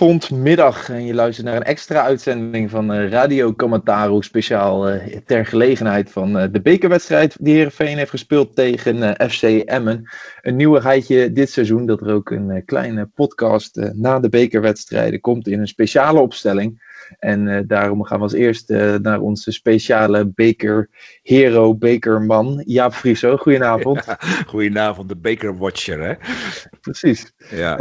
Goedemorgen, avond, middag. En je luistert naar een extra uitzending van uh, Radio Commentaaro. Speciaal uh, ter gelegenheid van uh, de bekerwedstrijd die Heerenveen heeft gespeeld tegen FC Emmen. Een nieuwigheidje dit seizoen dat er ook een kleine podcast na de bekerwedstrijden komt in een speciale opstelling. En daarom gaan we als eerste naar onze speciale bekerhero, bekerman, Jaap Frieso. Goedenavond. Ja, goedenavond, de bekerwatcher hè? Precies. Ja.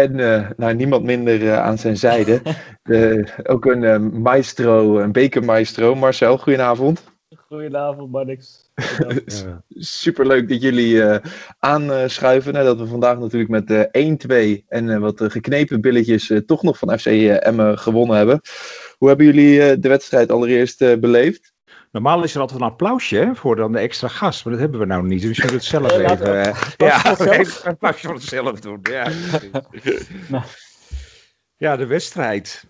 En uh, nou, niemand minder uh, aan zijn zijde. De, ook een uh, maestro, een bekermaestro. Marcel, goedenavond. Goedenavond, Marnix. Superleuk dat jullie aanschuiven. dat we vandaag natuurlijk met 1-2 en wat geknepen billetjes toch nog van FC Emmen gewonnen hebben. Hoe hebben jullie de wedstrijd allereerst beleefd? Normaal is er altijd een applausje voor dan de extra gast, maar dat hebben we nou niet. Dus we zullen het zelf even. Uh, ja, een applausje voor onszelf doen. Ja, nou. ja, de wedstrijd.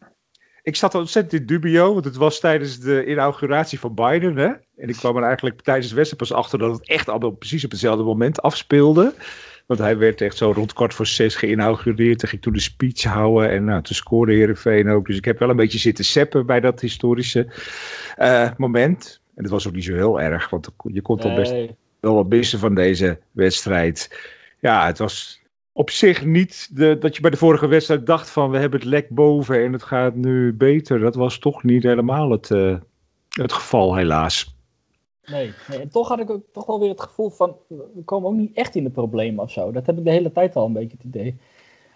Ik zat ontzettend in dubio, want het was tijdens de inauguratie van Biden. Hè? En ik kwam er eigenlijk tijdens de wedstrijd pas achter dat het echt allemaal precies op hetzelfde moment afspeelde. Want hij werd echt zo rond kwart voor zes geïnaugureerd. En ging toen de speech houden. En nou, toen scoorde Heerenveen ook. Dus ik heb wel een beetje zitten seppen bij dat historische uh, moment. En dat was ook niet zo heel erg. Want je kon toch best wel wat missen van deze wedstrijd. Ja, het was op zich niet de, dat je bij de vorige wedstrijd dacht van... we hebben het lek boven en het gaat nu beter. Dat was toch niet helemaal het, uh, het geval helaas. Nee, nee, en toch had ik ook toch wel weer het gevoel van, we komen ook niet echt in de problemen of zo. Dat heb ik de hele tijd al een beetje het idee.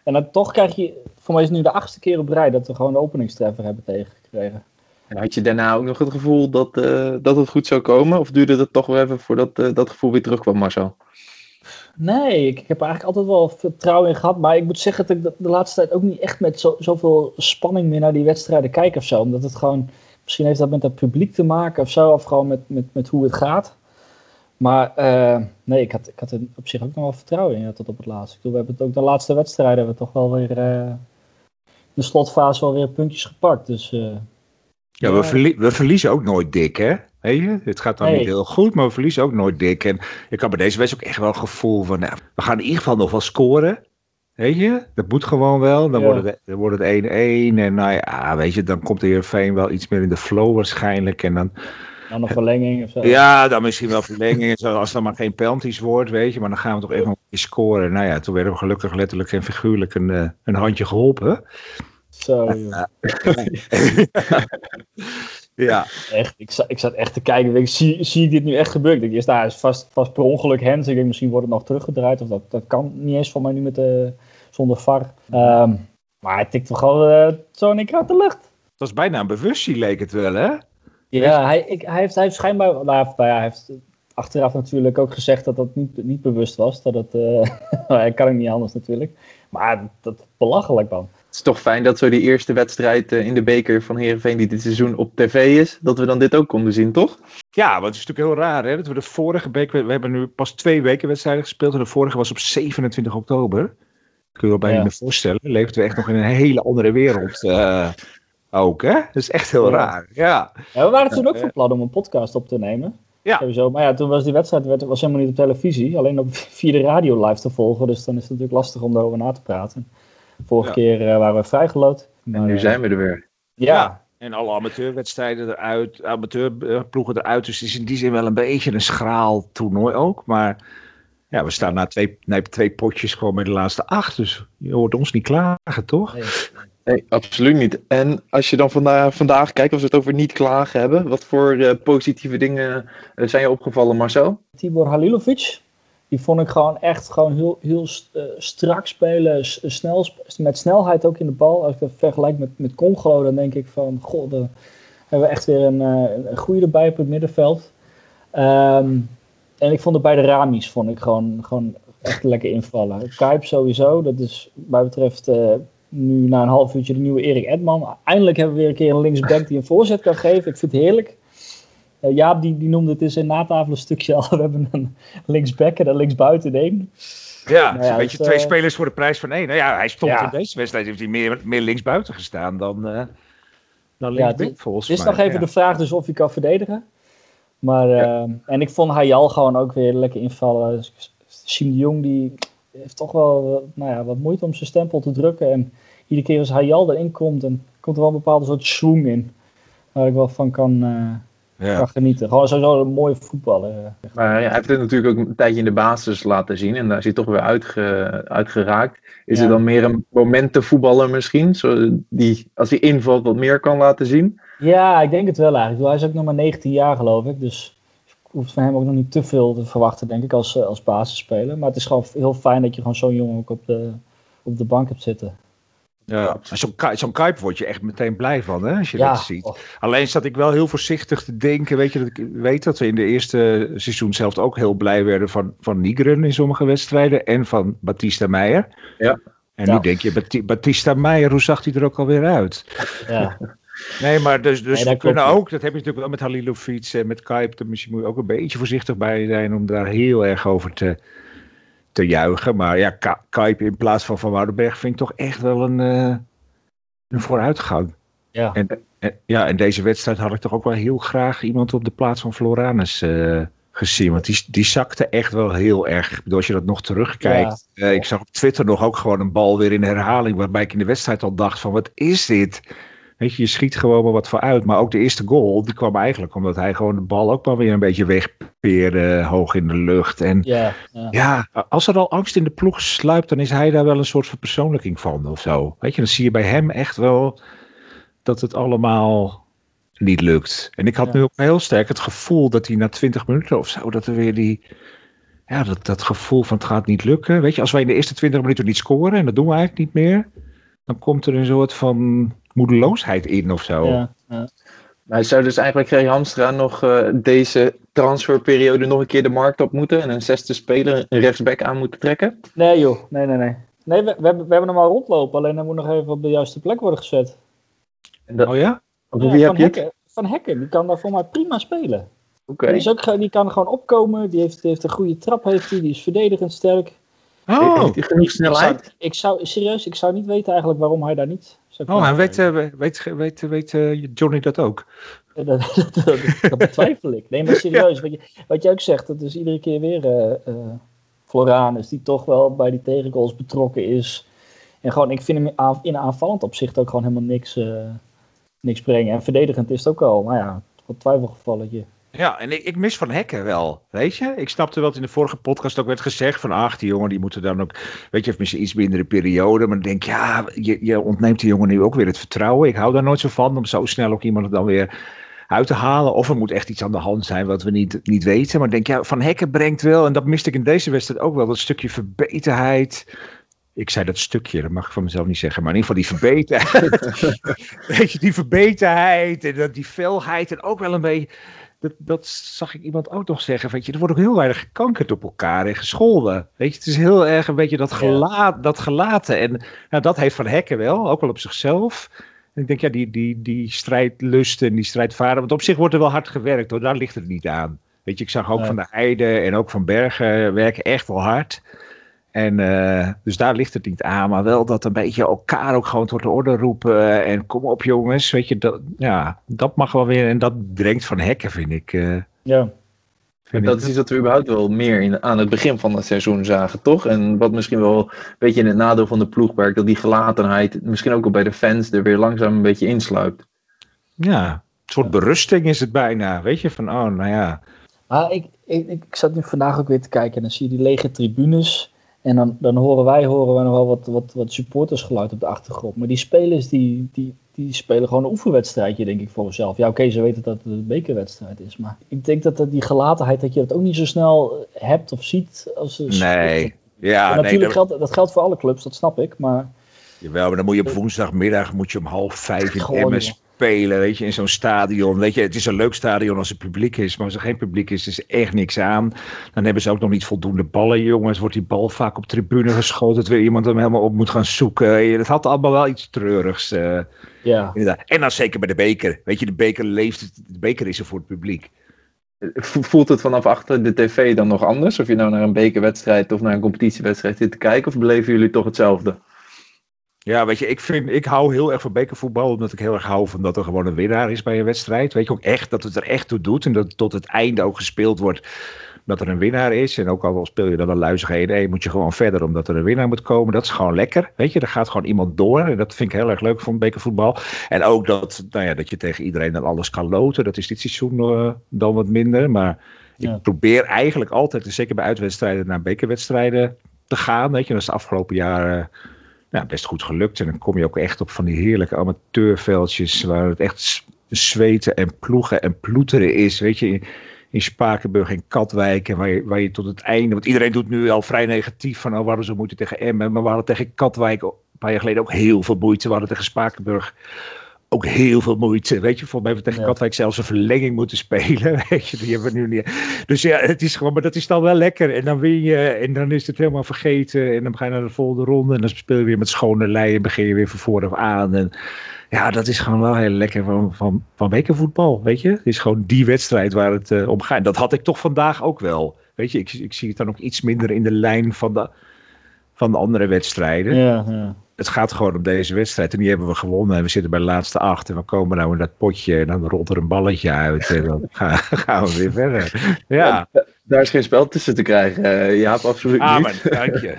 En dan toch krijg je, voor mij is het nu de achtste keer op rij dat we gewoon de openingstreffer hebben tegengekregen. En had je daarna ook nog het gevoel dat, uh, dat het goed zou komen? Of duurde het toch wel even voordat uh, dat gevoel weer terugkwam, Marcel? Nee, ik, ik, heb eigenlijk altijd wel vertrouwen in gehad. Maar ik moet zeggen dat ik de, de laatste tijd ook niet echt met zo, zoveel spanning meer naar die wedstrijden kijk of zo. Omdat het gewoon Misschien heeft dat met het publiek te maken of zo, of gewoon met, met, met hoe het gaat. Maar uh, nee, ik had, ik had er op zich ook nog wel vertrouwen in tot op het laatste. Ik bedoel, we hebben het ook de laatste wedstrijden hebben we toch wel weer uh, de slotfase wel weer puntjes gepakt. Dus, uh, ja, we, verlie we, verliezen ook nooit dik, hè? Weet je? Het gaat dan nee. niet heel goed, maar we verliezen ook nooit dik. En ik had bij deze wedstrijd ook echt wel een gevoel van, nou, we gaan in ieder geval nog wel scoren. Weet je, dat moet gewoon wel. Dan, ja. wordt, het, dan wordt het 1-1. En nou ja, weet je, dan komt de Heerenveen wel iets meer in de flow waarschijnlijk. En dan... Dan een verlenging of zo. Ja, dan misschien wel verlenging. Als dan maar geen penalties wordt, weet je. Maar dan gaan we toch even een keer scoren. Nou ja, toen werden we gelukkig letterlijk en figuurlijk een, uh, een handje geholpen. Zo, ja. ja. Echt, ik, zat, ik zat echt te kijken. Ik, zie, zie ik dit nu echt gebeuren? Ik dacht, daar is vast, vast per ongeluk Hens. Ik denk, misschien wordt het nog teruggedraaid. Of dat, dat kan niet eens voor mij nu met de, zonder VAR. Um, maar hij tikte gewoon uh, zo in één keer uit de lucht. Het was bijna een bewustzijn, leek het wel, hè? Ja, hij, ik, hij, heeft, hij heeft schijnbaar... Nou, ja, hij heeft achteraf natuurlijk ook gezegd dat dat niet, niet bewust was. Dat het, uh, hij kan ook niet anders natuurlijk. Maar dat is belachelijk man. Het is toch fijn dat zo die eerste wedstrijd uh, in de beker van Heerenveen die dit seizoen op tv is, dat we dan dit ook konden zien, toch? Ja, want het is natuurlijk heel raar hè, dat we de vorige beker, we hebben nu pas twee weken wedstrijden gespeeld en de vorige was op 27 oktober. Kun je wel bijna ja. niet voorstellen. Leefden we echt nog in een hele andere wereld. Uh, ook, hè? Dat is echt heel ja. raar. Ja. ja. we waren toen ook van plan om een podcast op te nemen. Ja. Sowieso. Maar ja, toen was die wedstrijd werd, was helemaal niet op televisie. Alleen op via de radio live te volgen. Dus dan is het natuurlijk lastig om daarover na te praten. Vorige ja. keer uh, waren we vrijgeloot. Maar, en nu zijn we er weer. Ja. ja. En alle amateurwedstrijden eruit, amateurploegen eruit. Dus het is in die zin wel een beetje een schraal toernooi ook. Maar ja, we staan na twee, na twee potjes gewoon met de laatste acht. Dus je hoort ons niet klagen, toch? Nee, nee absoluut niet. En als je dan vandaag, vandaag kijkt, als we het over niet klagen hebben. Wat voor uh, positieve dingen uh, zijn je opgevallen, Marcel? Tibor Halilovic. Die vond ik gewoon echt gewoon heel, heel uh, strak spelen. Snel, met snelheid ook in de bal. Als ik dat vergelijk met, met Congolo, dan denk ik van... God, dan hebben we echt weer een, een goede erbij op het middenveld. Um, en ik vond de beide Ramis vond ik gewoon, gewoon echt lekker invallen. Kuip sowieso, dat is wat mij betreft uh, nu na een half uurtje de nieuwe Erik Edman. Eindelijk hebben we weer een keer een linksback die een voorzet kan geven. Ik vind het heerlijk. Uh, Jaap die, die noemde het in zijn natafel een stukje al. We hebben een linksback en een linksbuiten in één. Ja, nou ja een beetje dus, twee uh, spelers voor de prijs van één. Nou ja, hij stond ja. in deze wedstrijd, heeft hij meer, meer linksbuiten gestaan dan, uh, dan linksback ja, volgens mij. Het is nog even de vraag dus of hij kan verdedigen. Maar, ja. uh, en ik vond Hayal gewoon ook weer lekker invallen. De Jong die heeft toch wel nou ja, wat moeite om zijn stempel te drukken. En iedere keer als Hayal erin komt, dan komt er wel een bepaalde soort swing in. Waar ik wel van kan, uh, ja. kan genieten. Gewoon sowieso een mooie voetballer. Maar hij heeft het natuurlijk ook een tijdje in de basis laten zien. En daar is hij toch weer uitge, uitgeraakt. Is ja. er dan meer een momentenvoetballer misschien? Zo, die als hij invalt wat meer kan laten zien? Ja, ik denk het wel eigenlijk. Hij is ook nog maar 19 jaar geloof ik. Dus hoeft van hem ook nog niet te veel te verwachten, denk ik, als, als basisspeler. Maar het is gewoon heel fijn dat je gewoon zo'n jongen ook op de, op de bank hebt zitten. Ja, zo'n zo Kuip word je echt meteen blij van, hè, als je dat ziet. Oh. Alleen zat ik wel heel voorzichtig te denken, weet je, dat ik weet dat we in de eerste seizoen zelf ook heel blij werden van, van Nigren in sommige wedstrijden en van Batista Meijer. Ja. En nu denk je, Batista Meijer, hoe zag hij er ook alweer uit? Ja. Nee, maar dus, dus we kunnen ook, dat heb je natuurlijk wel met Halilovic en met Kuip, misschien moet je ook een beetje voorzichtig bij zijn om daar heel erg over te, te juichen. Maar ja, Kuip in plaats van Van Woudenberg vind ik toch echt wel een, uh, een vooruitgang. Ja. En, ja, en deze wedstrijd had ik toch ook wel heel graag iemand op de plaats van Floranus uh, gezien. Want die, die zakte echt wel heel erg. Als je dat nog terugkijkt. Ja. Uh, ik zag op Twitter nog ook gewoon een bal weer in herhaling. Waarbij ik in de wedstrijd al dacht van wat is dit? Weet je, je schiet gewoon maar wat voor uit. Maar ook de eerste goal, die kwam eigenlijk omdat hij gewoon de bal ook maar weer een beetje wegpeerde hoog in de lucht. En ja, ja. ja, als er al angst in de ploeg sluipt, dan is hij daar wel een soort verpersoonlijking van of zo. Weet je, dan zie je bij hem echt wel dat het allemaal niet lukt. En ik had nu ook heel sterk het gevoel dat hij na twintig minuten of zo, dat er weer die, ja, dat, dat gevoel van het gaat niet lukken. Weet je, als wij in de eerste twintig minuten niet scoren, en dat doen we eigenlijk niet meer, dan komt er een soort van moedeloosheid in of zo. Ja, ja. Maar zou dus eigenlijk Gerry Hamstra nog uh, deze transferperiode nog een keer de markt op moeten en een zesde speler, een rechtsback aan moeten trekken? Nee joh, nee, nee, nee. Nee, we, we, hebben, we hebben hem al rondlopen, alleen hij moet nog even op de juiste plek worden gezet. Dat, oh ja? ja wie heb je Hekken, Van Hekken, die kan daar voor mij prima spelen. Oké. Die, is ook, die kan gewoon opkomen, die heeft, die heeft een goede trap, heeft die, die is verdedigend sterk. Oh, heeft hij genoeg snelheid? Ik zou, ik zou, serieus, ik zou niet weten eigenlijk waarom hij daar niet Oh, en weet, uh, weet, weet, weet uh, Johnny dat ook? dat, dat, dat, dat, betwijfel ik. Nee, maar serieus, wat, je, wat je ook zegt, dat is iedere keer weer uh, Floranus, die toch wel bij die tegengoals betrokken is. En gewoon, ik vind hem in aanvallend opzicht ook gewoon helemaal niks, niks brengen. En verdedigend is het ook al, nou ja, wat twijfelgevalletje. Ja, en ik, ik, mis Van Hekken wel, weet je. Ik snapte wel dat in de vorige podcast ook werd gezegd van... ach, die jongen die moeten dan ook... weet je, of misschien iets mindere periode. Maar dan denk ik, ja, je, je ontneemt die jongen nu ook weer het vertrouwen. Ik hou daar nooit zo van om zo snel ook iemand dan weer uit te halen. Of er moet echt iets aan de hand zijn wat we niet, niet weten. Maar denk, ja, Van Hekken brengt wel... en dat miste ik in deze wedstrijd ook wel, dat stukje verbeterheid... Ik zei dat stukje, dat mag ik van mezelf niet zeggen. Maar in ieder geval die verbeterheid. weet je, die verbeterheid en die felheid. En ook wel een beetje dat, dat zag ik iemand ook nog zeggen. Weet je, er wordt ook heel weinig gekankerd op elkaar en gescholden. Weet je, het is heel erg een beetje dat, gelaat, dat gelaten. En nou, dat heeft Van Hekken wel, ook wel op zichzelf. En ik denk, ja, die, die, die strijdlust en die strijdvaarden. Want op zich wordt er wel hard gewerkt hoor, daar ligt het niet aan. Weet je, ik zag ook van de Heide en ook van Bergen werken echt wel hard. En uh, dus daar ligt het niet aan, maar wel dat een beetje elkaar ook gewoon tot de orde roepen. En kom op jongens, weet je, dat, ja, dat mag wel weer. En dat brengt van hekken, vind ik. Uh, ja. Vind dat ik. is iets wat we überhaupt wel meer in, aan het begin van het seizoen zagen, toch? En wat misschien wel een beetje in het nadeel van de ploegwerk, dat die gelatenheid misschien ook al bij de fans er weer langzaam een beetje insluipt. Ja, een soort berusting is het bijna, weet je, van oh, nou ja. Maar ik, ik, ik zat nu vandaag ook weer te kijken en dan zie je die lege tribunes. En dan, dan horen wij horen we nog wel wat, wat, wat supportersgeluid op de achtergrond. Maar die spelers die, die, die spelen gewoon een oefenwedstrijdje, denk ik, voor zichzelf. Ja, oké, ze weten dat het een bekerwedstrijd is. Maar ik denk dat, dat die gelatenheid, dat je dat ook niet zo snel hebt of ziet. Als nee, ja, natuurlijk nee, geldt dat geldt voor alle clubs, dat snap ik. Maar Jawel, maar dan moet je op woensdagmiddag moet je om half vijf in MS spelen, weet je, in zo'n stadion. Weet je, het is een leuk stadion als er publiek is, maar als er geen publiek is, is er echt niks aan. Dan hebben ze ook nog niet voldoende ballen, jongens. Wordt die bal vaak op tribune geschoten, dat weer iemand hem helemaal op moet gaan zoeken. Dat had allemaal wel iets treurigs. Uh, ja. Inderdaad. En dan zeker bij de beker. Weet je, de beker leeft, de beker is er voor het publiek. Voelt het vanaf achter de tv dan nog anders? Of je nou naar een bekerwedstrijd of naar een competitiewedstrijd zit te kijken, of beleven jullie toch hetzelfde? Ja, weet je, ik, vind, ik hou heel erg van bekervoetbal, omdat ik heel erg hou van dat er gewoon een winnaar is bij een wedstrijd. Weet je ook echt, dat het er echt toe doet en dat het tot het einde ook gespeeld wordt dat er een winnaar is. En ook al speel je dan een luizige 1-1, moet je gewoon verder omdat er een winnaar moet komen. Dat is gewoon lekker. Weet je, er gaat gewoon iemand door. En dat vind ik heel erg leuk van bekervoetbal. En ook dat, nou ja, dat je tegen iedereen dan alles kan loten. Dat is dit seizoen uh, dan wat minder. Maar ik probeer eigenlijk altijd, zeker bij uitwedstrijden, naar bekerwedstrijden te gaan. Weet je, dat is de afgelopen jaren nou, best goed gelukt. En dan kom je ook echt op van die heerlijke amateurveldjes waar het echt zweten en ploegen en ploeteren is. Weet je, in Spakenburg, in Katwijk, en waar je, waar je tot het einde, want iedereen doet nu al vrij negatief van, oh, waarom zo moeten tegen Emmen, maar we hadden tegen Katwijk een paar jaar geleden ook heel veel moeite. We hadden tegen Spakenburg ook heel veel moeite. Weet je, volgens mij hebben we tegen Katwijk zelfs een verlenging moeten spelen. Weet je, die hebben we nu niet. Dus ja, het is gewoon, maar dat is dan wel lekker. En dan win je en dan is het helemaal vergeten. En dan ga je naar de volgende ronde en dan speel je weer met schone lei en begin je weer van vooraf aan. En ja, dat is gewoon wel heel lekker van, van, van bekervoetbal, weet je. Het is gewoon die wedstrijd waar het uh, om gaat. Dat had ik toch vandaag ook wel. Weet je, ik, ik zie het dan ook iets minder in de lijn van de, van de andere wedstrijden. Ja, ja het gaat gewoon om deze wedstrijd. En die hebben we gewonnen. En we zitten bij de laatste acht. En we komen nou in dat potje. En dan rolt er een balletje uit. En dan gaan, we weer verder. Ja. Daar is geen spel tussen te krijgen. Uh, Jaap, absoluut ah, niet. Maar, dank je.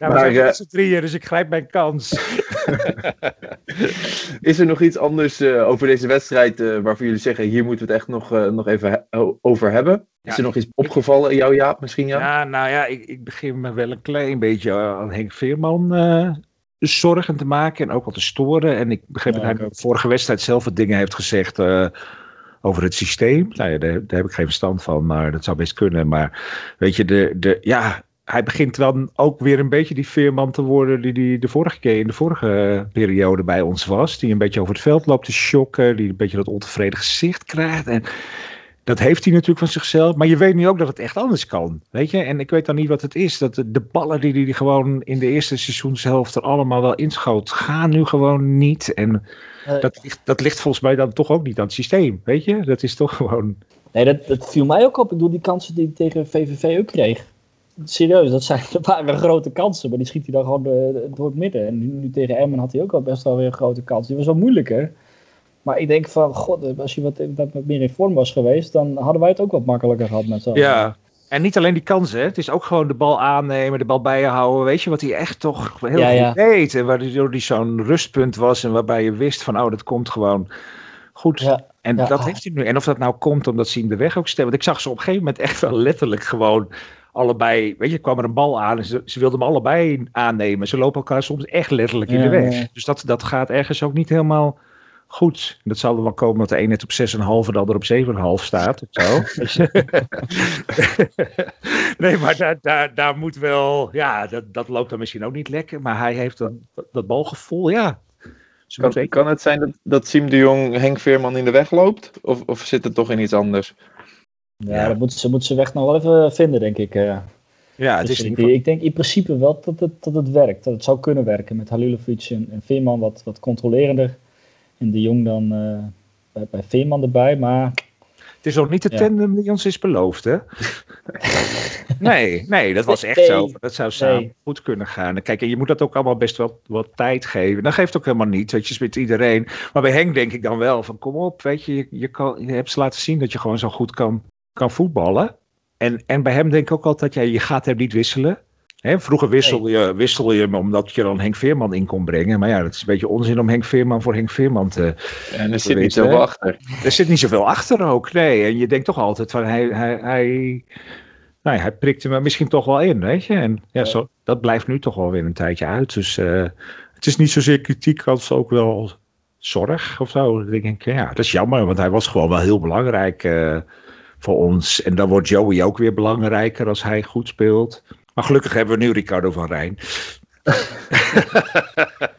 nou, maar, we zijn uh, z'n drieën, dus ik grijp mijn kans. is er nog iets anders uh, over deze wedstrijd waarvan jullie zeggen... hier moeten we het echt nog, nog even over hebben? Is er nog iets opgevallen in jou, Jaap, misschien? Ja, ja nou ja, ik, ik begin me wel een klein beetje aan Henk Veerman zorgen te maken en ook al te storen. En ik begreep dat hij de vorige wedstrijd zelf wat dingen heeft gezegd uh, over het systeem. Nou ja, daar, daar, heb ik geen verstand van, maar dat zou best kunnen. Maar weet je, de, de, ja, hij begint dan ook weer een beetje die veerman te worden die, die de vorige keer in de vorige periode bij ons was. Die een beetje over het veld loopt te shocken, die een beetje dat ontevreden gezicht krijgt. En dat heeft hij natuurlijk van zichzelf. Maar je weet nu ook dat het echt anders kan. Weet je? En ik weet dan niet wat het is. Dat de, ballen die hij gewoon in de eerste seizoenshelft er allemaal wel inschoot, gaan nu gewoon niet. En dat, ligt, dat ligt volgens mij dan toch ook niet aan het systeem. Weet je? Dat is toch gewoon. Nee, dat, dat viel mij ook op. Ik bedoel, die kansen die hij tegen VVV ook kreeg. Serieus, dat, zijn, dat waren grote kansen. Maar die schiet hij dan gewoon eh, door het midden. En nu, nu tegen Emmen had hij ook al best wel weer een grote kans. Die was wel moeilijker. Maar ik denk van, god, als je wat, wat meer in vorm was geweest, dan hadden wij het ook wat makkelijker gehad met z'n Ja, en niet alleen die kansen, het is ook gewoon de bal aannemen, de bal bijhouden. Weet je wat hij echt toch heel ja, goed deed? En waardoor hij zo'n rustpunt was en waarbij je wist van, oh, dat komt gewoon goed. Ja, en dat heeft hij nu. En of dat nou komt omdat ze in de weg ook stemmen. Want ik zag ze op een gegeven moment echt wel letterlijk gewoon allebei. Weet je, kwam er een bal aan en ze, ze wilden hem allebei aannemen. Ze lopen elkaar soms echt letterlijk in de weg. Dus dat, dat gaat ergens ook niet helemaal goed. Dat zal er wel komen dat de een net op 6,5 en de ander op 7,5 staat. Of zo. nee, maar daar, daar, daar moet wel. Ja, dat, dat loopt dan misschien ook niet lekker. Maar hij heeft dat, dat balgevoel. Ja. Kan, kan, het zijn dat, dat Siem de Jong Henk Veerman in de weg loopt? Of, of zit het toch in iets anders? Ja, dat moet, ze moeten ze weg nog wel even vinden, denk ik. Uh. Ja, het dus is ik, ik denk in principe wel dat het, dat het werkt. Dat het zou kunnen werken met Halilovic en, en Veerman wat, wat controlerender. En de Jong dan uh, bij, bij Veerman erbij, maar... Het is ook niet de tandem die ons is beloofd, hè? nee, nee, dat was echt zo. Dat zou samen goed kunnen gaan. Kijk, en je moet dat ook allemaal best wel wat tijd geven. Dat geeft ook helemaal niet, weet je, met iedereen. Maar bij Henk denk ik dan wel van, kom op, weet je, je, je, kan, je hebt ze laten zien dat je gewoon zo goed kan, kan voetballen. En, en bij hem denk ik ook altijd, ja, je gaat hem niet wisselen vroeger wisselde je, wissel je omdat je dan Henk Veerman in kon brengen. Maar ja, dat is een beetje onzin om Henk Veerman voor Henk Veerman te. En er zit niet zoveel achter. Er zit niet zoveel achter ook, nee. En je denkt toch altijd van hij. hij, hij nou ja, hij prikt hem misschien toch wel in, weet je. En ja, Zo, dat blijft nu toch wel weer een tijdje uit. Dus uh, het is niet zozeer kritiek als ook wel zorg of zo. Dan denk ik, ja, dat is jammer, want hij was gewoon wel heel belangrijk uh, voor ons. En dan wordt Joey ook weer belangrijker als hij goed speelt. Maar gelukkig hebben we nu Ricardo van Rijn.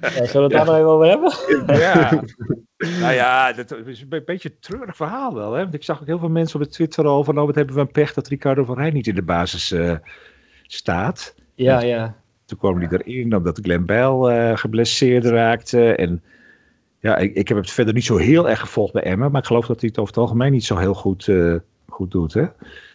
Ja, zullen we het daar nog even over hebben? Ja. nou ja, dat is een beetje een treurig verhaal wel. Hè? Want ik zag ook heel veel mensen op het Twitter al van... nou, wat hebben we een pech dat Ricardo van Rijn niet in de basis uh, staat. Ja, ja. Toen kwam hij erin omdat Glenn Bell uh, geblesseerd raakte. En ja, ik, ik heb het verder niet zo heel erg gevolgd bij Emma. Maar ik geloof dat hij het over het algemeen niet zo heel goed, uh, goed doet, hè?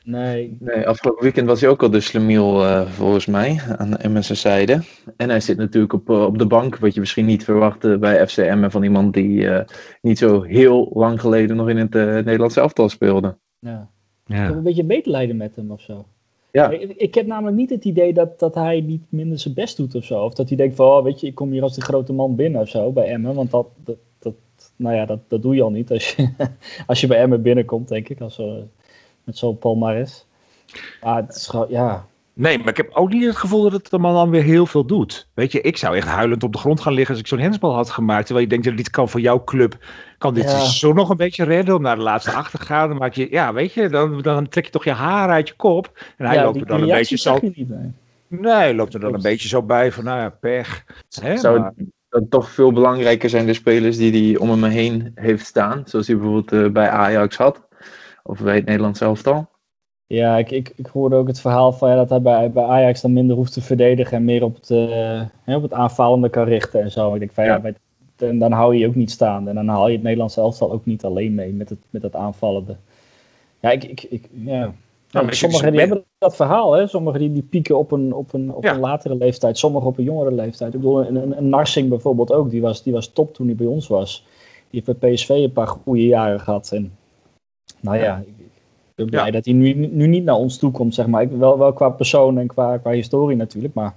Nee. nee. Afgelopen weekend was hij ook al de slemiel, uh, volgens mij, aan Emmen's zijde. En hij zit natuurlijk op, uh, op de bank, wat je misschien niet verwachtte bij FCM van iemand die uh, niet zo heel lang geleden nog in het Nederlandse elftal speelde. Ja. Ik heb een beetje medelijden met hem of zo. Ja. Ik, ik, heb namelijk niet het idee dat, dat hij niet minder zijn best doet of zo. Of dat hij denkt van, oh, weet je, ik kom hier als de grote man binnen of zo bij Emmen. Want dat, dat, dat nou ja, dat, dat doe je al niet als je, als je bij Emmen binnenkomt, denk ik. Als, met zo'n palmares. Maar het is gewoon, ja, Nee, maar ik heb ook niet het gevoel dat het de man dan weer heel veel doet. Weet je, ik zou echt huilend op de grond gaan liggen als ik zo'n hensbal had gemaakt. Terwijl je denkt, dat dit kan voor jouw club, kan dit ja. zo nog een beetje redden om naar de laatste achter te gaan. Dan maak je, ja, weet je, dan, dan trek je toch je haar uit je kop. En hij loopt er dan een beetje zo... Nee, hij loopt er dan een beetje zo bij van, nou ja, pech. Hè, zou maar... dan toch veel belangrijker zijn de spelers die hij om hem heen heeft staan. Zoals hij bijvoorbeeld uh, bij Ajax had. Of bij het Nederlands elftal. Ja, ik, ik, ik hoorde ook het verhaal van ja, dat hij bij, bij Ajax dan minder hoeft te verdedigen en meer op het, uh, op het aanvallende kan richten en zo. Ik denk van ja, bij, en dan hou je je ook niet staan. En dan haal je het Nederlandse elftal ook niet alleen mee met het, met het aanvallende. Ja, ik, ik, ik ja. Nou, sommigen die hebben dat verhaal, hè? Sommigen die, die pieken op een, op, een, op een latere leeftijd, sommigen op een jongere leeftijd. Ik bedoel, een, een, een Narsing bijvoorbeeld ook, die was, die was top toen hij bij ons was. Die heeft bij PSV een paar goede jaren gehad. En nou ja, ben blij dat hij nu, nu niet naar ons toe komt, zeg maar. Ik, wel, wel qua persoon en qua, qua historie natuurlijk, maar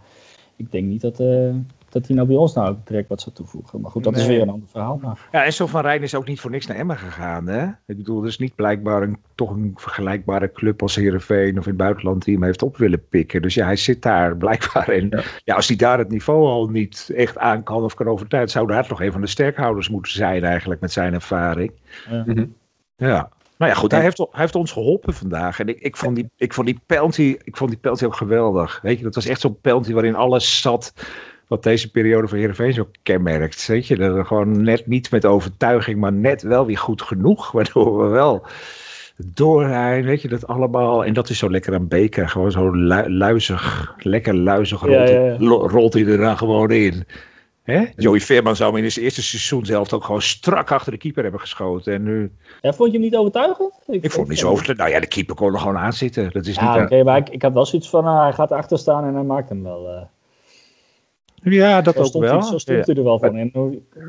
ik denk niet dat, uh, dat hij nou bij ons nou direct wat zou toevoegen. Maar goed, dat is weer een ander verhaal. Maar... Ja, en zo van Rijn is ook niet voor niks naar Emmen gegaan, hè? Ik bedoel, er is niet blijkbaar een, toch een vergelijkbare club als Heerenveen of in het buitenland die hem heeft op willen pikken. Dus ja, hij zit daar blijkbaar in. Ja. als hij daar het niveau al niet echt aan kan of kan overtuigen, zou daar toch een van de sterkhouders moeten zijn eigenlijk met zijn ervaring. Ja. Mhm. ja. Nou ja, goed, hij heeft, hij heeft ons geholpen vandaag. En ik, ik, vond die, ik vond die penalty, ik vond die penalty ook geweldig. Weet je, dat was echt zo'n penalty waarin alles zat wat deze periode van Heerenveen zo kenmerkt. Weet je, dat gewoon net niet met overtuiging, maar net wel weer goed genoeg. Waardoor we wel doorrijden, weet je, dat allemaal. En dat is zo lekker aan Beker. Gewoon zo luizig, lekker luizig rolt, ja, ja, rolt hij er dan gewoon in. Hè? Joey Veerman zou in zijn eerste seizoen zelf ook gewoon strak achter de keeper hebben geschoten. En nu... ja, vond je hem niet overtuigend? Ik, vond hem niet zo overtuigend. Nou ja, de keeper kon er gewoon aan zitten. Dat is ja, niet oké, maar ik, ik had wel zoiets van, uh, hij gaat erachter staan en hij maakt hem wel. Uh... Ja, dat ook wel. Hij, zo stond hij er wel van. En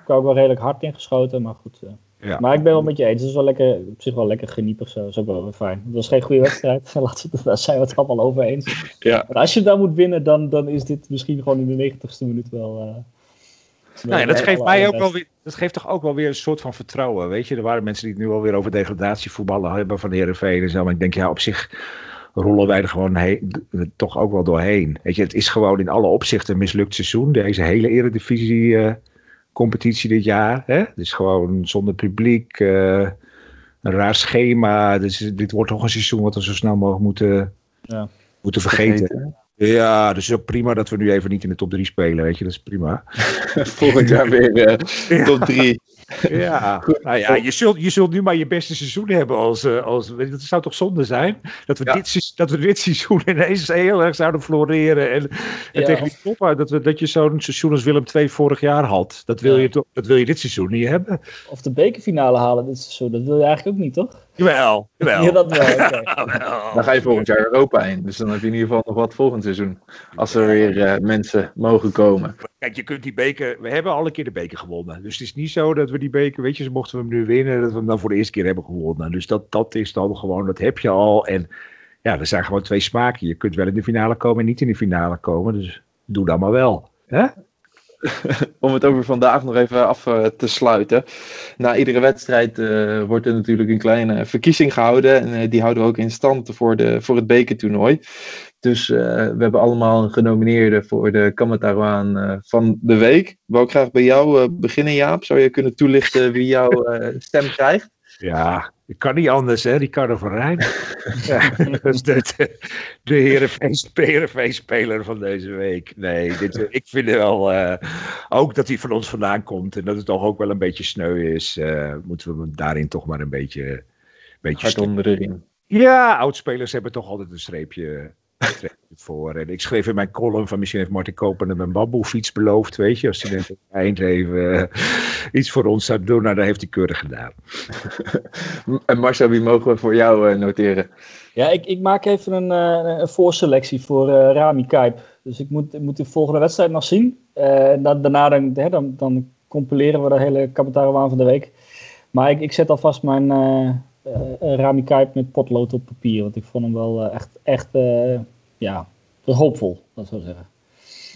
kwam ook wel redelijk hard ingeschoten, maar goed. Uh... Ja. Maar ik ben wel met je eens. Het is wel lekker, op zich wel lekker geniepig zo. Dat is ook wel fijn. Het was geen goede wedstrijd. Daar zijn we het allemaal over eens. Ja. Maar als je dan moet winnen, dan, dan is dit misschien gewoon in de negentigste minuut wel... Nou ja, dat geeft mij ook wel weer, dat geeft toch ook wel weer een soort van vertrouwen. Weet je, er waren mensen die het nu alweer over degradatievoetballen hebben van de Heerenveen en zo. Maar ik denk, ja, op zich rollen wij er gewoon heen, toch ook wel doorheen. Weet je, het is gewoon in alle opzichten een mislukt seizoen. Deze hele eredivisie uh, competitie dit jaar. Hè? Het is gewoon zonder publiek, uh, een raar schema. Dus dit wordt toch een seizoen wat we zo snel mogelijk moeten, ja. moeten vergeten. Ja, dus is ook prima dat we nu even niet in de top 3 spelen, weet je, dat is prima. Volgend jaar weer uh, top 3. Ja, nou ja, je zult, je zult nu maar je beste seizoen hebben als, uh, als dat zou toch zonde zijn? Dat we, dit, dat we dit seizoen ineens heel erg zouden floreren en, en ja. tegen die top dat, we, dat je zo'n seizoen als Willem II vorig jaar had. Dat wil, ja. je, dat wil je dit seizoen niet hebben. Of de bekerfinale halen dit seizoen, dat wil je eigenlijk ook niet, toch? Jawel, jawel. Ja, dat wel, Dan ga je volgend jaar Europa in. Dus dan heb je in ieder geval nog wat volgend seizoen. Als er weer uh, mensen mogen komen. Kijk, je kunt die beker... We hebben al een keer de beker gewonnen. Dus het is niet zo dat we die beker... Weet je, mochten we hem nu winnen... dat we hem dan voor de eerste keer hebben gewonnen. Dus dat, dat is dan gewoon... Dat heb je al. En ja, er zijn gewoon twee smaken. Je kunt wel in de finale komen en niet in de finale komen. Dus doe dan maar wel. Hè? om het over vandaag nog even af uh, te sluiten. Na iedere wedstrijd uh, wordt er natuurlijk een kleine verkiezing gehouden. En uh, die houden we ook in stand voor, de, voor het bekertoernooi. Dus we hebben allemaal een genomineerde voor de Kamatarouaan van de week. Ik wil ook graag bij jou beginnen, Jaap. Zou je kunnen toelichten wie jouw stem krijgt? Ja, ik kan niet anders, hè, Ricardo van Rijn. ja, dat is de, Heerenveen-speler van deze week. Nee, dit, ik vind wel, uh, ook dat hij van ons vandaan komt en dat het toch ook wel een beetje sneu is, uh, moeten we hem daarin toch maar een beetje... beetje Hard onder de ring. Ja, oudspelers hebben toch altijd een streepje voor. En ik schreef in mijn column van misschien heeft Martin Koper een bamboefiets beloofd, weet je. Als hij net eind even uh, iets voor ons zou doen, nou, dan heeft hij keurig gedaan. en Marcel, wie mogen we voor jou uh, noteren? Ja, ik, ik maak even een, uh, een voorselectie voor Rami Kuip. Dus ik moet, ik moet de volgende wedstrijd nog zien. en dan, daarna dan, dan, dan compileren we de hele aan van de week. Maar ik, ik zet alvast mijn, uh, Rami Kuip met potlood op papier. Want ik vond hem wel echt, echt ja, hoopvol, dat zou zeggen.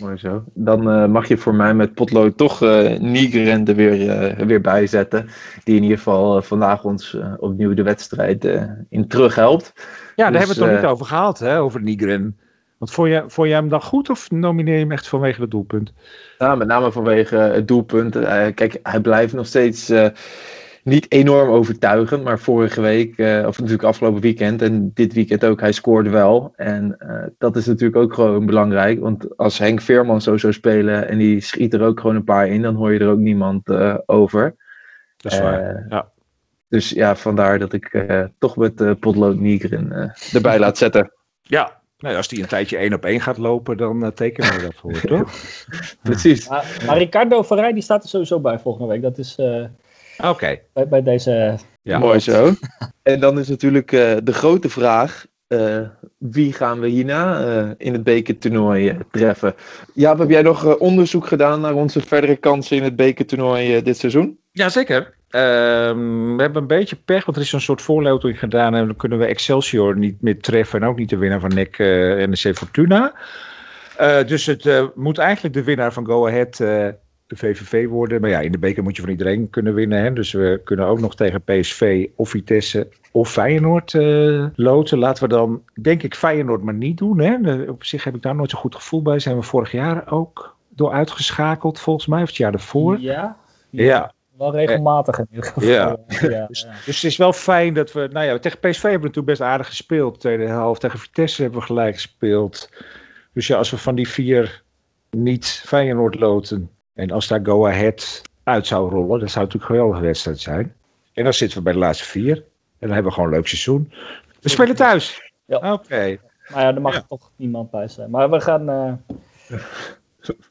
Mooi zo. Dan mag je voor mij met potlood toch uh, Nigren er weer, weer bij zetten. Die in ieder geval vandaag ons opnieuw de wedstrijd in terug helpt. Ja, daar hebben we het nog niet over gehad, hè, over Nigren. Want vond je, vond je hem dan goed of nomineer je hem echt vanwege het doelpunt? Ja, met name vanwege het doelpunt. Uh, kijk, hij blijft nog steeds uh, niet enorm overtuigend. Maar vorige week, uh, of natuurlijk afgelopen weekend en dit weekend ook, hij scoorde wel. En dat is natuurlijk ook gewoon belangrijk. Want als Henk Veerman zo zou spelen en die schiet er ook gewoon een paar in, dan hoor je er ook niemand over. Dat is waar, ja. Dus ja, vandaar dat ik toch met Potlood Nigren erbij laat zetten. Ja, nou, als die een tijdje één op één gaat lopen, dan uh, tekenen we dat voor, toch? Precies. Maar, maar, Ricardo Verrij, die staat er sowieso bij volgende week. Dat is uh, Oké. bij, bij, deze... Ja. Mooi zo. en dan is natuurlijk uh, de grote vraag, wie gaan we hierna in het bekertoernooi treffen? Ja, heb jij nog onderzoek gedaan naar onze verdere kansen in het bekertoernooi dit seizoen? Jazeker. Ehm, we hebben een beetje pech, want er is een soort voorloting gedaan en dan kunnen we Excelsior niet meer treffen en ook niet de winnaar van NEC uh, eh, NEC Fortuna. Uh, dus het uh, moet eigenlijk de winnaar van Go Ahead de VVV worden. Maar ja, in de beker moet je van iedereen kunnen winnen. Hè? Dus we kunnen ook nog tegen PSV of Vitesse of Feyenoord loten. Laten we dan, denk ik, Feyenoord maar niet doen. Hè? op zich heb ik daar nooit zo goed gevoel bij. Zijn we vorig jaar ook door uitgeschakeld, volgens mij, of het jaar ervoor. Ja. Ja, wel regelmatig in ieder geval. Ja. ja, dus, dus, het is wel fijn dat we... Nou ja, tegen PSV hebben we toen best aardig gespeeld. De tweede helft tegen Vitesse hebben we gelijk gespeeld. Dus ja, als we van die vier niet Feyenoord loten... en als daar Go Ahead uit zou rollen... dat zou natuurlijk een geweldige wedstrijd zijn. En dan zitten we bij de laatste vier. En dan hebben we gewoon een leuk seizoen. We spelen thuis. Ja. Oké. Maar ja, er mag toch niemand bij zijn. Maar we gaan... Uh...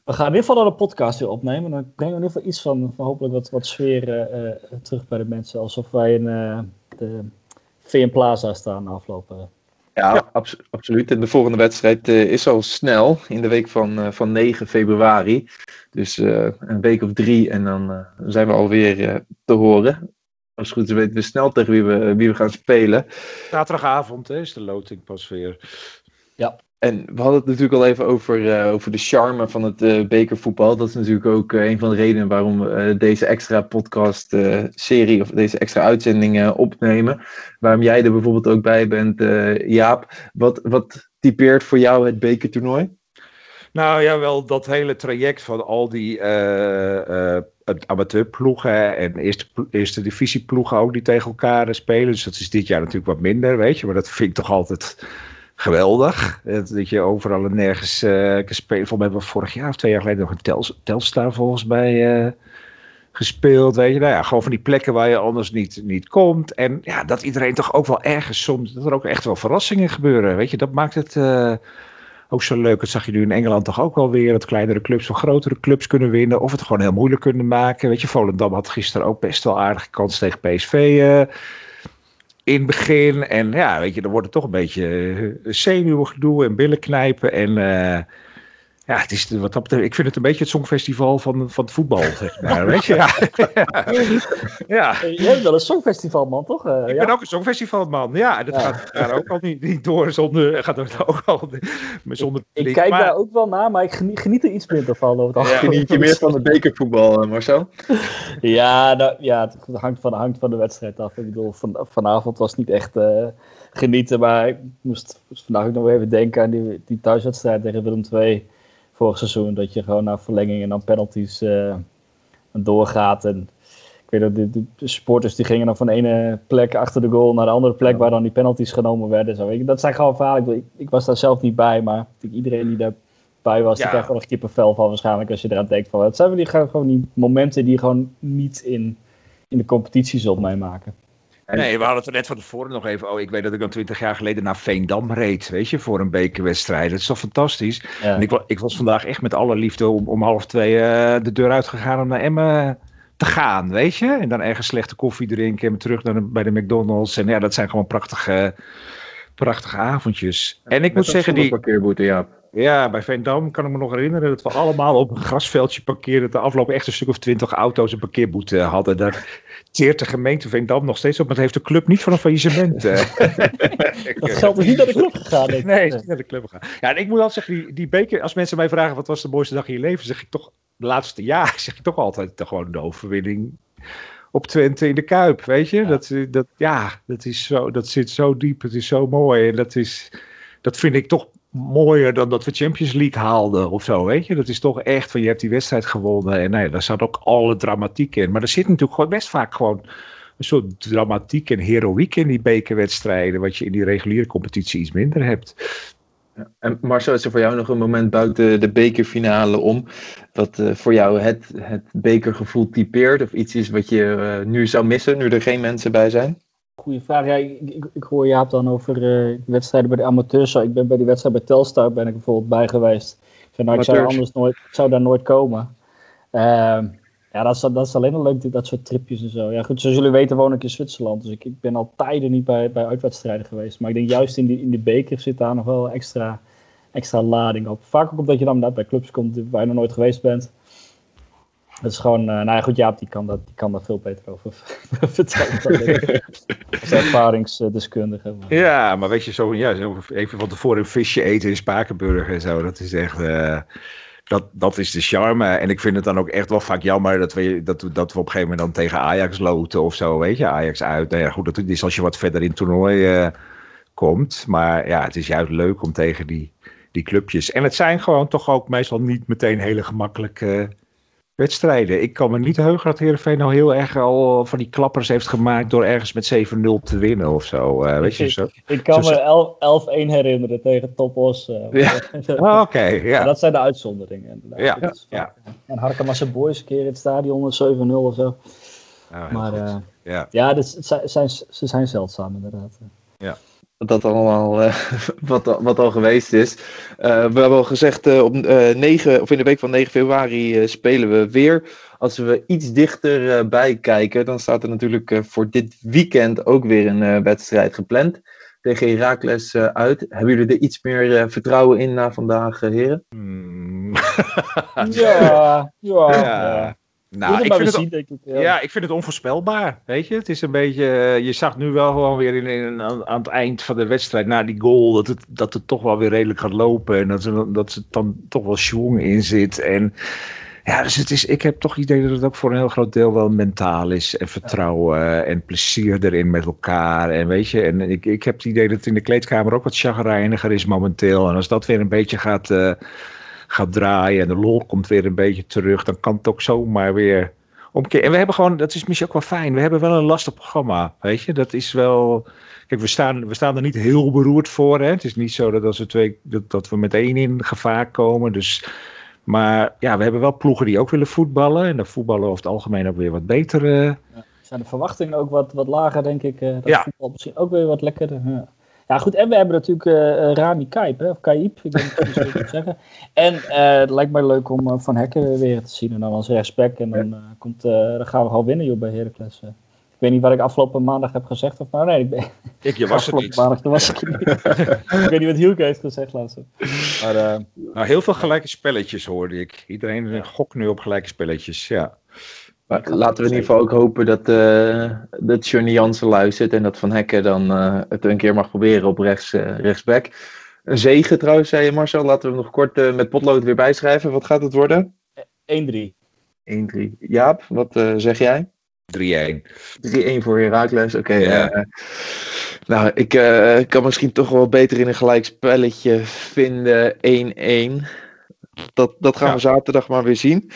We gaan in ieder geval de podcast weer opnemen. Dan brengen we in ieder geval iets van, van hopelijk wat, wat sfeer uh, terug bij de mensen. Alsof wij in uh, de VM Plaza staan aflopen. Ja, ja. absoluut. En de volgende wedstrijd is al snel, in de week van, van 9 februari. Dus een week of drie en dan zijn we alweer te horen. Als het goed is weten we snel tegen wie we, wie we gaan spelen. Zaterdagavond hè, is de loting pas weer. Ja. En we hadden het natuurlijk al even over, uh, over de charme van het uh, bekervoetbal. Dat is natuurlijk ook uh, een van de redenen waarom we deze extra podcast-serie of deze extra uitzending opnemen. Waarom jij er bijvoorbeeld ook bij bent, Jaap. Wat, wat typeert voor jou het bekertoernooi? Nou ja, wel dat hele traject van al die amateurploegen en eerste, eerste divisieploegen ook die tegen elkaar spelen. Dus dat is dit jaar natuurlijk wat minder, weet je. Maar dat vind ik toch altijd geweldig. Dat je overal en nergens uh, kan spelen. Volgens we vorig jaar of twee jaar geleden nog een tel, Telstar volgens mij uh, gespeeld. Weet je, nou ja, gewoon van die plekken waar je anders niet, niet komt. En ja, dat iedereen toch ook wel ergens soms, dat er ook echt wel verrassingen gebeuren. Weet je, dat maakt het uh, ook zo leuk. Dat zag je nu in Engeland toch ook wel weer. Dat kleinere clubs van grotere clubs kunnen winnen. Of het gewoon heel moeilijk kunnen maken. Weet je, Volendam had gisteren ook best wel aardige kans tegen PSV in het begin. En ja, weet je, dan wordt het toch een beetje uh, zenuwig gedoe en billen knijpen. En uh, ja, het is wat dat betreft, ik vind het een beetje het songfestival van, van het voetbal, zeg maar. weet je? Ja. ja. Jij bent wel een songfestival man toch? Uh, ik ja? ben ook een songfestivalman, ja. Dat ja. gaat ook al niet, niet door zonder, gaat er ook al zonder Ik, ik kijk maar... daar ook wel naar, maar ik geniet, geniet er iets minder van. Over het ja, geniet je meer van het bekervoetbal, Marcel? ja, nou, ja, het hangt van, hangt van de wedstrijd af. Ik bedoel, van, vanavond was niet echt uh, genieten, maar ik moest, moest vandaag ook nog even denken aan die, die thuiswedstrijd tegen Willem II vorig seizoen. Dat je gewoon naar verlenging en dan penalties uh, doorgaat. En ik weet dat de, de, supporters die gingen dan van de ene plek achter de goal naar de andere plek waar dan die penalties genomen werden. Zo. Ik, dat zijn gewoon verhalen. Ik, ik, was daar zelf niet bij, maar iedereen die daarbij was, ja. die krijgt wel een kippenvel van waarschijnlijk als je eraan denkt van het zijn we die gewoon die momenten die je gewoon niet in, in de competitie zult meemaken. Nee, we hadden het er net van tevoren nog even. Oh, ik weet dat ik dan twintig jaar geleden naar Veendam reed, weet je, voor een bekerwedstrijd. Dat is toch fantastisch. Ja. En ik, ik, was vandaag echt met alle liefde om, om half twee uh, de deur uitgegaan om naar Emmen te gaan, weet je. En dan ergens slechte koffie drinken en terug naar de, bij de McDonald's. En ja, dat zijn gewoon prachtige, prachtige avondjes. En ik met moet zeggen, die... parkeerboete, ja. Ja, bij Veendam kan ik me nog herinneren dat we allemaal op een grasveldje parkeerden. De afgelopen echt een stuk of twintig auto's een parkeerboete hadden. Daar teert de gemeente Veendam nog steeds op, maar het heeft de club niet van een faillissement. dat geldt dus niet naar de club gegaan. Denk ik. Nee, niet naar de club gegaan. Ja, en ik moet altijd zeggen, die, die beker, als mensen mij vragen wat was de mooiste dag in je leven, zeg ik toch, de laatste jaar, zeg ik toch altijd gewoon de overwinning op Twente in de Kuip, weet je? Dat, dat, ja, dat, is zo, dat zit zo diep, het is zo mooi en dat is, dat vind ik toch mooier dan dat we Champions League haalden of zo, weet je. Dat is toch echt van, je hebt die wedstrijd gewonnen en nou daar zat ook alle dramatiek in. Maar er zit natuurlijk gewoon best vaak gewoon een soort dramatiek en heroïek in die bekerwedstrijden, wat je in die reguliere competitie iets minder hebt. En Marcel, is er voor jou nog een moment buiten de bekerfinale om, wat uh, voor jou het, het bekergevoel typeert, of iets is wat je uh, nu zou missen, nu er geen mensen bij zijn? Goeie vraag. Ja, ik, ik, ik hoor Jaap dan over uh, wedstrijden bij de amateurs. Ik ben bij die wedstrijd bij Telstar ben ik bijvoorbeeld bij geweest. Ik, zei, nou, ik zou anders nooit, zou daar nooit komen. Ehm, ja, dat is, dat is alleen al leuk, dat soort tripjes en zo. Ja, goed, zoals jullie weten woon ik in Zwitserland. Dus ik, ik ben al tijden niet bij, bij uitwedstrijden geweest. Maar ik denk juist in, die, in de beker zit daar nog wel extra, extra lading op. Vaak ook omdat je dan bij clubs komt waar je nog nooit geweest bent. Dat is gewoon, uh, nou ja, goed, Jaap die kan, dat, die kan daar veel beter over vertellen. Als ervaringsdeskundige. Ja, maar weet je, zo, even van tevoren een visje eten in Spakenburg en zo, dat is echt... Uh, dat, dat is de charme. En ik vind het dan ook echt wel vaak jammer dat we, dat, dat we op een gegeven moment dan tegen Ajax loten of zo. Weet je, Ajax uit. Nou ja, goed, dat is als je wat verder in het toernooi uh, komt. Maar ja, het is juist leuk om tegen die, die clubjes. En het zijn gewoon toch ook meestal niet meteen hele gemakkelijke wedstrijden. Ik kan me niet heugen dat Heerenveen nou heel erg al van die klappers heeft gemaakt door ergens met 7-0 te winnen of zo. Uh, weet je, zo. Ik, kan zo, me 11-1 herinneren tegen Topos. Uh, ja. oh, Oké, okay, ja. Dat zijn de uitzonderingen inderdaad. Ja, ja. En Harkemasse Boys een keer in het stadion 7-0 of zo. Oh, maar uh, ja, ja dus, zijn, ze zijn zeldzaam inderdaad. Ja dat allemaal uh, wat, wat al geweest is. Uh, we hebben al gezegd, uh, op 9, of in de week van 9 februari spelen we weer. Als we iets dichter bij kijken, dan staat er natuurlijk voor dit weekend ook weer een wedstrijd gepland. Tegen Herakles uit. Hebben jullie er iets meer vertrouwen in na vandaag, heren? Hmm. ja, ja. ja. Nou, ik vind, het, denk ik, ja. ik vind het onvoorspelbaar. Weet je, het is een beetje. Eh, je zag nu wel gewoon weer in, in, aan, aan, het eind van de wedstrijd, na die goal, dat het, dat het toch wel weer redelijk gaat lopen. En dat, ze, dat ze dan toch wel schwung in zit. En ja, dus het is, ik heb toch het idee dat het ook voor een heel groot deel wel mentaal is. En vertrouwen en plezier erin met elkaar. En weet je, en ik, ik heb het idee dat het in de kleedkamer ook wat chagrijniger is momenteel. En als dat weer een beetje gaat. Uh, gaat draaien en de lol komt weer een beetje terug, dan kan het ook zomaar weer omkeren. En we hebben gewoon, dat is misschien ook wel fijn, we hebben wel een lastig programma, weet je. Dat is wel, kijk, we staan, we staan er niet heel beroerd voor, hè. Het is niet zo dat als we twee, dat, dat we meteen in gevaar komen, dus... Maar ja, we hebben wel ploegen die ook willen voetballen. En de voetballen over het algemeen ook weer wat beter. Uh... Ja, zijn de verwachtingen ook wat, wat lager, denk ik. Uh, dat ja. voetbal misschien ook weer wat lekkerder. Ja. Ja, goed. En we hebben natuurlijk uh, Rami Kaip, hè, of Kaip, ik weet niet hoe je het zeggen. En uh, het lijkt mij leuk om Van Hekken weer te zien. En dan als rechtsback. En dan, komt, dan gaan we gewoon winnen joh, bij Heracles. ik weet niet wat ik afgelopen maandag heb gezegd. Of nou, nee, ik ben... Ik, je was het niet. Maandag, was ik niet. ik weet niet wat Hielke heeft gezegd laatst. Maar, nou, heel veel gelijke spelletjes hoorde ik. Iedereen gokt nu op gelijke spelletjes, ja. Maar laten we in ieder geval ook hopen dat, uh, dat Johnny Jansen luistert en dat Van Hekken dan uh, het een keer mag proberen op rechts, uh, rechtsback. Een zegen trouwens, zei je Marcel. Laten we nog kort met potlood weer bijschrijven. Wat gaat het worden? 1-3. 1-3. Jaap, wat zeg jij? 3-1. 3-1 voor Herakles. Oké. Okay, ja. nou, ik kan misschien toch wel beter in een gelijkspelletje vinden. 1-1. Dat, dat gaan ja. we zaterdag maar weer zien.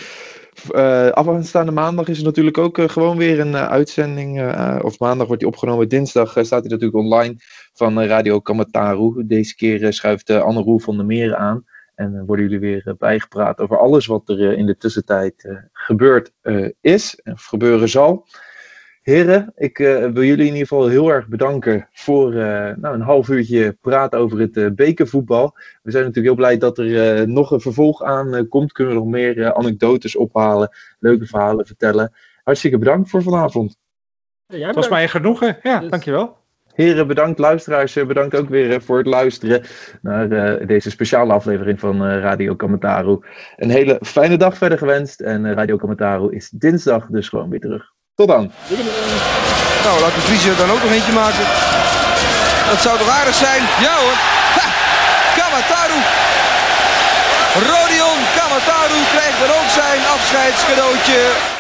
Uh, afstaande maandag is er natuurlijk ook uh, gewoon weer een uh, uitzending. of maandag wordt die opgenomen, dinsdag staat hij natuurlijk online van Radio Kamataru. Deze keer schuift Anne Roel van der Meer aan. En worden jullie weer bijgepraat over alles wat er in de tussentijd gebeurd is of gebeuren zal. Heren, ik uh, wil jullie in ieder geval heel erg bedanken voor uh, nou, een half uurtje praten over het uh, bekervoetbal. We zijn natuurlijk heel blij dat er nog een vervolg aan komt. Kunnen we nog meer anekdotes ophalen, leuke verhalen vertellen. Hartstikke bedankt voor vanavond. Ja, Het was mij een genoegen. Ja, yes. dankjewel. Heren, bedankt. Luisteraars, bedankt ook weer voor het luisteren naar deze speciale aflevering van Radio Kamataru. Een hele fijne dag verder gewenst. En Radio Kamataru is dinsdag dus gewoon weer terug. Tot dan. Nou, laat de Vriezer dan ook nog eentje maken. Dat zou toch aardig zijn? Ja hoor. Ha! Kamataru. Rodion Kamataru krijgt er ook zijn afscheidscadeautje.